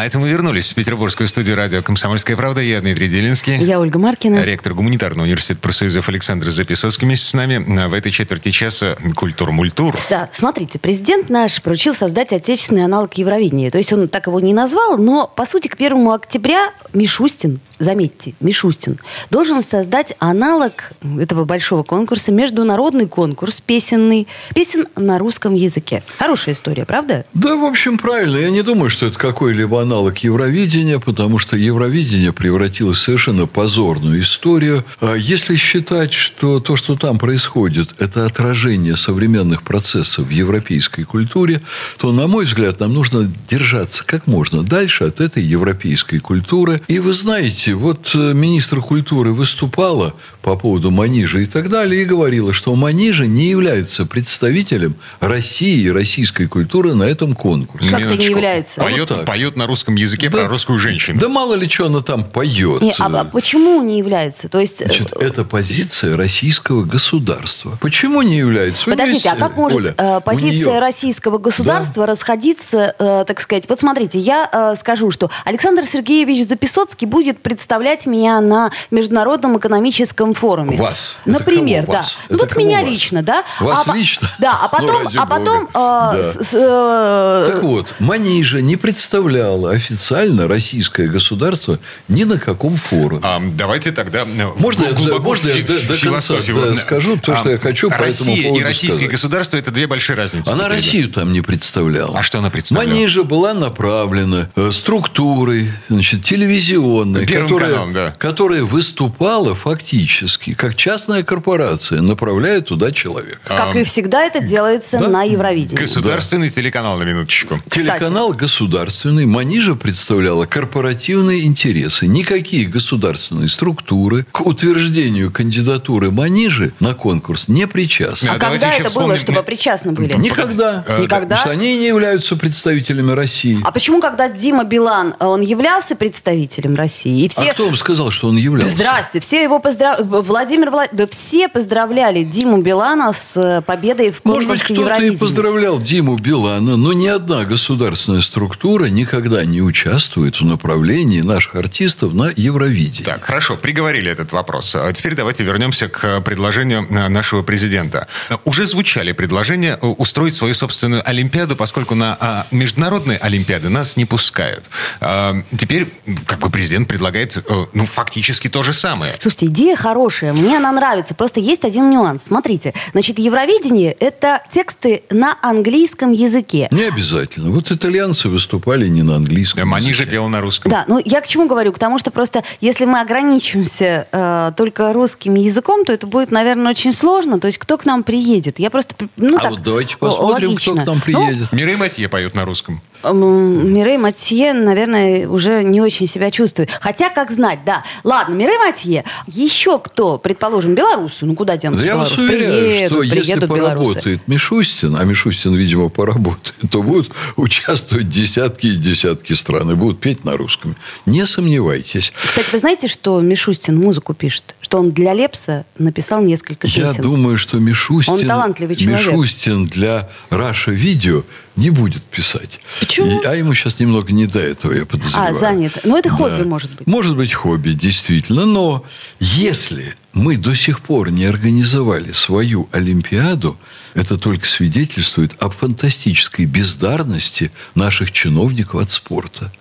А это мы вернулись в петербургскую студию радио «Комсомольская правда». Я Дмитрий Делинский. Я Ольга Маркина. Ректор гуманитарного университета профсоюзов Александр Записоцкий вместе с нами. В этой четверти часа «Культур-мультур». Да, смотрите, президент наш поручил создать отечественный аналог Евровидения. То есть он так его не назвал, но, по сути, к первому октября Мишустин, заметьте, Мишустин, должен создать аналог этого большого конкурса, международный конкурс песенный, песен на русском языке. Хорошая история, правда? Да, в общем, правильно. Я не думаю, что это какой-либо аналог Евровидения, потому что Евровидение превратилось в совершенно позорную историю. А если считать, что то, что там происходит, это отражение современных процессов в европейской культуре, то, на мой взгляд, нам нужно держаться как можно дальше от этой европейской культуры. И вы знаете, вот э, министр культуры выступала по поводу Манижа и так далее и говорила, что Манижа не является представителем России и российской культуры на этом конкурсе. Как-то не является. Поет, Вот поет на русском языке Да. про русскую женщину. Да мало ли что она там поет. Не, а, а почему не является? То есть... э, Значит, это позиция российского государства. Почему не является? Подождите, а видите, как может Оля, э, позиция нее- российского государства расходиться, э, так сказать? Вот смотрите, я э, скажу, что Александр Сергеевич Записоцкий будет представлять меня на Международном экономическом форуме. Вас? Это Например, да. вас? Ну Это вот меня вас? лично, да? Вас а, лично? Да, а Ну, потом, ради а потом э, Да. с- э, Так вот, Манижа не представляла официально российское государство ни на каком форуме. А, давайте тогда... э, Можно я- глубоко можно я до- до конца, да, скажу то, что я хочу по этому Россия и поводу российское сказать. государство – это две большие разницы. Она Теперь, да. Россию там не представляла. А что она представляла? Манижа была направлена э, структурой, значит, телевизионной, Первым которая, каналом, да. которая выступала фактически как частная корпорация, направляя туда человека. как и всегда это делается да. на Евровидении. Государственный телеканал, на минуточку. Кстати. Телеканал государственный, Манижа представляла корпоративные интересы. Никакие государственные структуры к утверждению кандидатуры Манижи на конкурс не причастны. А Да, давайте когда это было, вспомним- чтобы причастны были? Никогда. Э, Никогда? Потому что они не являются представителями России. А почему, когда Дима Билан, э, он являлся представителем России, и все... А кто вам сказал, что он являлся? Здрасте, все его поздравляли. Владимир Влад... Да все поздравляли Диму Билана с э, победой в Может быть, конкурсе кто-то и поздравлял Диму Билана, но ни одна государственная структура никогда не участвует в направлении наших артистов на Евровидение. Так, хорошо, приговорили этот вопрос. А теперь давайте вернемся к предложению э, нашего президента. Уже звучали предложения э, устроить свою собственную Олимпиаду, поскольку на а, международные Олимпиады нас не пускают. А, Теперь, как бы президент предлагает, э, ну, фактически то же самое. Слушайте, идея хорошая, мне она нравится. Просто есть один нюанс. Смотрите, значит, Евровидение – это тексты на английском языке. Не обязательно. Вот итальянцы выступали не на английском. Манижа языке. пел на русском. Да, ну я к чему говорю? К тому, что просто если мы ограничимся э, только русским языком, то это будет, наверное, очень сложно. То есть кто к нам приедет? Я просто, ну А так, вот давайте посмотрим, кто логично. к нам Ну, приедет. Мирей Матье поет на русском. Мирей Матье, наверное, уже не очень себя чувствует. Хотя, как знать, да. Ладно, Мирей Матье. Еще кто, предположим, белорусы, ну куда денутся Да я вас уверяю, Приедут, что если приедут белорусы. поработает Мишустин, а Мишустин, видимо, поработает, то будут участвовать десятки и десятки стран и будут петь на русском. Не сомневайтесь. Кстати, вы знаете, что Мишустин музыку пишет? Что он для Лепса написал несколько Я песен. думаю, что Мишустин, Он талантливый человек. Мишустин для Раша Видео не будет писать. Почему? И- а ему сейчас немного не до этого, я подозреваю. А, занят. Ну, это хобби, может быть. Может быть, хобби, действительно. Но если мы до сих пор не организовали свою Олимпиаду, это только свидетельствует о фантастической бездарности наших чиновников от спорта.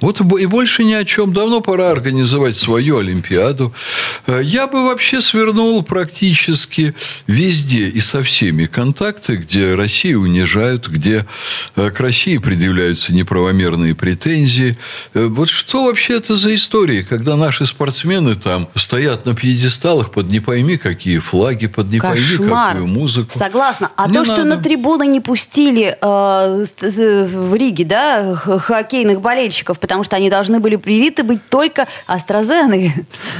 Вот и бо- и больше ни о чем. Давно пора организовать свою Олимпиаду. Э, Я бы вообще свернул практически везде и со всеми контакты, где Россию унижают, где э, к России предъявляются неправомерные претензии. Э, Вот что вообще это за истории, когда наши спортсмены там стоят на пьедестале пьедесталах под не пойми какие флаги, под не пойми Кошмар. какую музыку. Согласна. А Не то, что надо. на трибуны не пустили э, с- в Риге, да, хоккейных болельщиков, потому что они должны были привиты быть только AstraZeneca.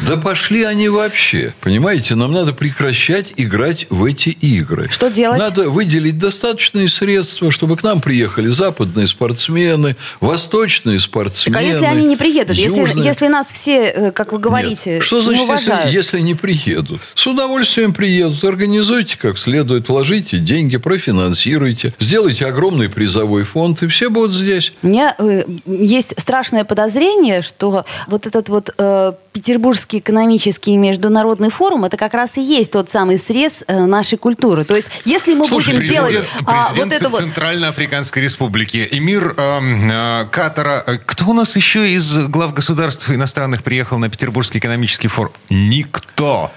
Да пошли они вообще. Понимаете, нам надо прекращать играть в эти игры. Что делать? Надо выделить достаточные средства, чтобы к нам приехали западные спортсмены, восточные спортсмены. Так а если они не приедут? Если, южные. если нас все, э, как вы говорите, Нет. Что не значит, если, уважают? Если не приедут? С удовольствием приедут. Организуйте как следует, вложите деньги, профинансируйте, сделайте огромный призовой фонд, и все будут здесь. У меня э, есть страшное подозрение, что вот этот вот э, Петербургский экономический международный форум это как раз и есть тот самый срез э, нашей культуры. То есть, если мы Слушай, будем делать а, вот это вот Центральноафриканской Республики, эмир эм, э, Катара. Э, Кто у нас еще из глав государств иностранных приехал на Петербургский экономический форум? Никто. А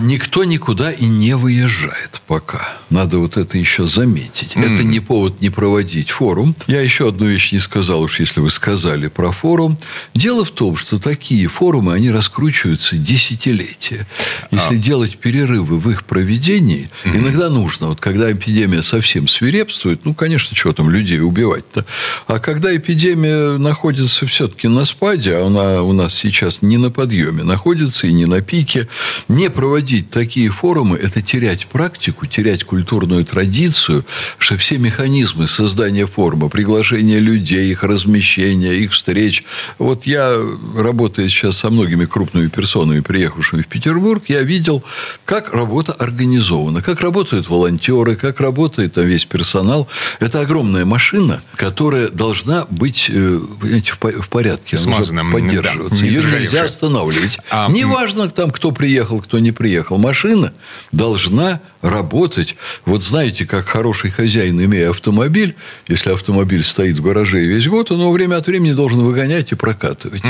никто никуда и не выезжает пока. Надо вот это еще заметить. Это не повод не проводить форум. Я еще одну вещь не сказал, уж если вы сказали про форум. Дело в том, что такие форумы, они раскручиваются десятилетия. Если делать перерывы в их проведении, иногда нужно. Вот когда эпидемия совсем свирепствует, ну, конечно, чего там людей убивать-то. А когда эпидемия находится все-таки на спаде, а она у нас сейчас не на подъеме находится и не на пике, не проводить такие форумы – это терять практику, терять культурную традицию, что все механизмы создания форума, приглашения людей, их размещения, их встреч. Вот я, работая сейчас со многими крупными персонами, приехавшими в Петербург, я видел, как работа организована, как работают волонтеры, как работает там весь персонал. Это огромная машина, которая должна быть э, понимаете, в по- в порядке. Смазанным, поддерживаться. да, не Ее нельзя останавливать. А, Неважно, там, кто приехал, кто не приехал. Машина должна работать. Вот знаете, как хороший хозяин, имея автомобиль, если автомобиль стоит в гараже весь год, он его время от времени должен выгонять и прокатывать.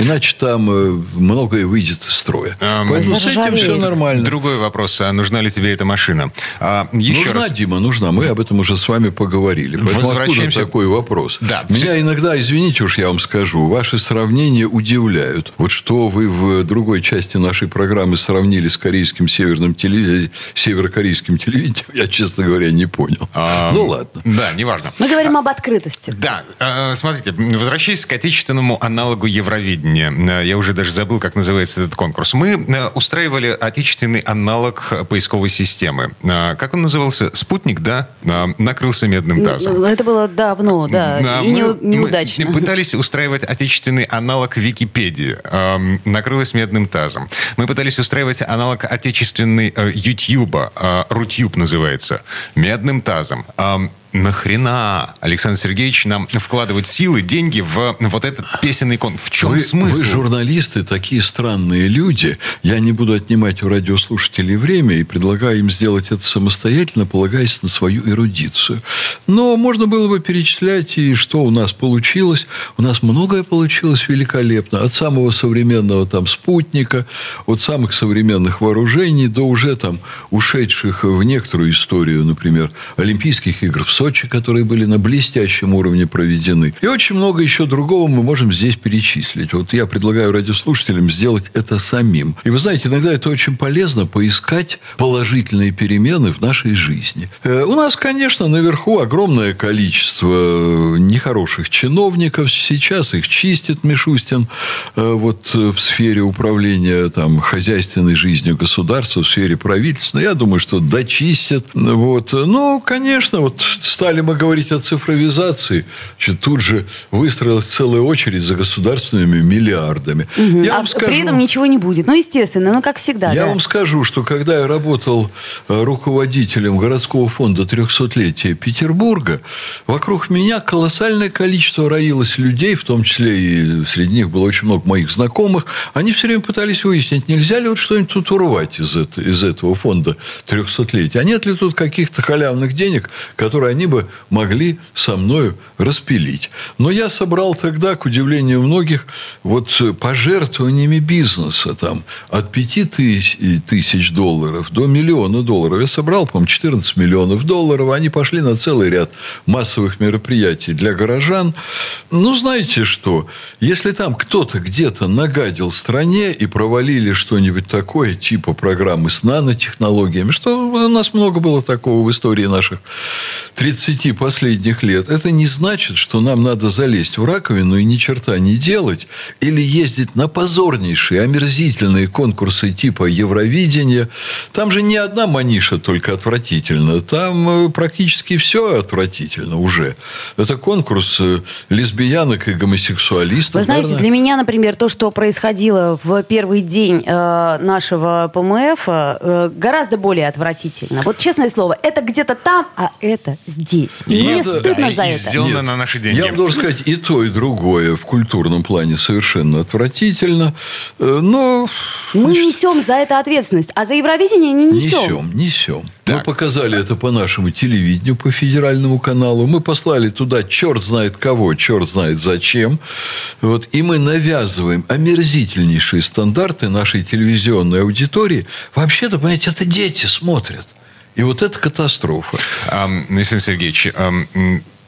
Иначе там э, многое выйдет из строя. Ам, Поэтому с этим все нормально. Другой вопрос. А нужна ли тебе эта машина? А, еще нужна, раз. Дима, нужна. Мы об этом уже с вами поговорили. Поэтому откуда Возвращаемся- такой вопрос? Да, Меня иногда, извините уж, я вам скажу, ваши сравнения удивляют. Вот что вы в другой части нашей программы сравнили с корейским северным теле... северокорейским телевидением, я, честно говоря, не понял. А, ну, ладно. Да, неважно. Мы говорим об открытости. Да, э, смотрите, возвращаясь к отечественному аналогу Евровидения, э, я уже даже забыл, как называется этот конкурс. Мы э, устраивали отечественный аналог поисковой системы. Как он назывался? Спутник, да? Накрылся медным тазом. Это было давно, да, Да, и мы- неу- неудачно. Мы пытались устраивать отечественный аналог Википедии. Эм, накрылась медным тазом. Мы пытались устраивать аналог отечественный Ютьюба. Э, Рутюб называется. Медным тазом. Нахрена, Александр Сергеевич, нам вкладывать силы, деньги в вот этот песенный кон? В чем Вы, смысл? вы, журналисты, такие странные люди. Я не буду отнимать у радиослушателей время и предлагаю им сделать это самостоятельно, полагаясь на свою эрудицию. Но можно было бы перечислять, и что у нас получилось. У нас многое получилось великолепно. От самого современного там спутника, от самых современных вооружений до уже там ушедших в некоторую историю, например, Олимпийских игр в Сочи, которые были на блестящем уровне проведены. И очень много еще другого мы можем здесь перечислить. Вот я предлагаю радиослушателям сделать это самим. И вы знаете, иногда это очень полезно поискать положительные перемены в нашей жизни. Э, У нас, конечно, наверху огромное количество э, нехороших чиновников. Сейчас их чистит Мишустин э, вот в сфере управления там, хозяйственной жизнью государства, в сфере правительства. Я думаю, что дочистят. Вот. Ну, конечно, вот стали мы говорить о цифровизации, значит, тут же выстроилась целая очередь за государственными миллиардами. Я а вам скажу, при этом ничего не будет. Ну, естественно, ну, как всегда. я да. вам скажу, что когда я работал э, руководителем городского фонда 300-летия Петербурга, вокруг меня колоссальное количество роилось людей, в том числе и среди них было очень много моих знакомых. Они все время пытались выяснить, нельзя ли вот что-нибудь тут урвать из, это- из этого фонда 300-летия. А нет ли тут каких-то халявных денег, которые они они бы могли со мною распилить. Но я собрал тогда, к удивлению многих, вот пожертвованиями бизнеса там, от 5 тысяч долларов до миллиона долларов. Я собрал, по-моему, 14 миллионов долларов. Они пошли на целый ряд массовых мероприятий для горожан. Ну, знаете что? Если там кто-то где-то нагадил стране и провалили что-нибудь такое, типа программы с нанотехнологиями, что у нас много было такого в истории наших 30 последних лет, это не значит, что нам надо залезть в раковину и ни черта не делать, или ездить на позорнейшие, омерзительные конкурсы типа Евровидения. Там же не одна маниша только отвратительна, там э, практически все отвратительно уже. Это конкурс э, лесбиянок и гомосексуалистов. Вы знаете, наверное... для меня, например, то, что происходило в первый день э, нашего ПМФ, гораздо более отвратительно. Вот честное слово, это где-то там, а это здесь. И Мне надо, стыдно да, за это. Сделано Нет, на наши деньги. Я вам должен сказать, и то, и другое в культурном плане совершенно отвратительно. Э, Но Мы несем за это ответственность, а за Евровидение не несем. Несем, несем. Мы Так. показали это по нашему телевидению, по федеральному каналу. Мы послали туда черт знает кого, черт знает зачем. Вот, и мы навязываем омерзительнейшие стандарты нашей телевизионной аудитории. Вообще-то, понимаете, это дети смотрят. И вот это катастрофа. Ам, Александр Сергеевич,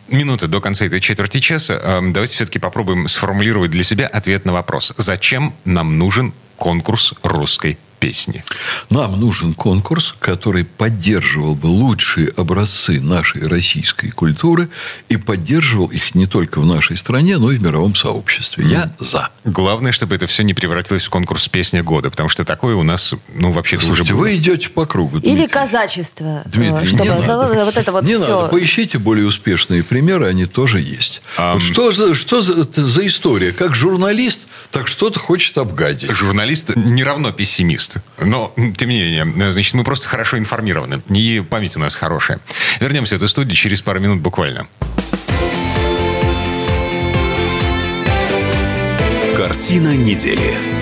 минуты до конца этой четверти часа. Давайте все-таки попробуем сформулировать для себя ответ на вопрос. Зачем нам нужен конкурс русской песни? Нам нужен конкурс, который поддерживал бы лучшие образцы нашей российской культуры и поддерживал их не только в нашей стране, но и в мировом сообществе. Я за. Главное, чтобы это все не превратилось в конкурс «Песня года», потому что такое у нас, ну, вообще-то уже Слушайте, было. вы идете по кругу. Или Дмитрий. казачество. Дмитрий, э, чтобы не надо. вот это вот не все. надо. Поищите более успешные примеры, они тоже есть. Ам. Вот что за, что за, за история? Как журналист, так что-то хочет обгадить. Журналист не равно пессимист. Но, тем не менее, значит, мы просто хорошо информированы. И память у нас хорошая. Вернемся в эту студию через пару минут буквально. Картина недели.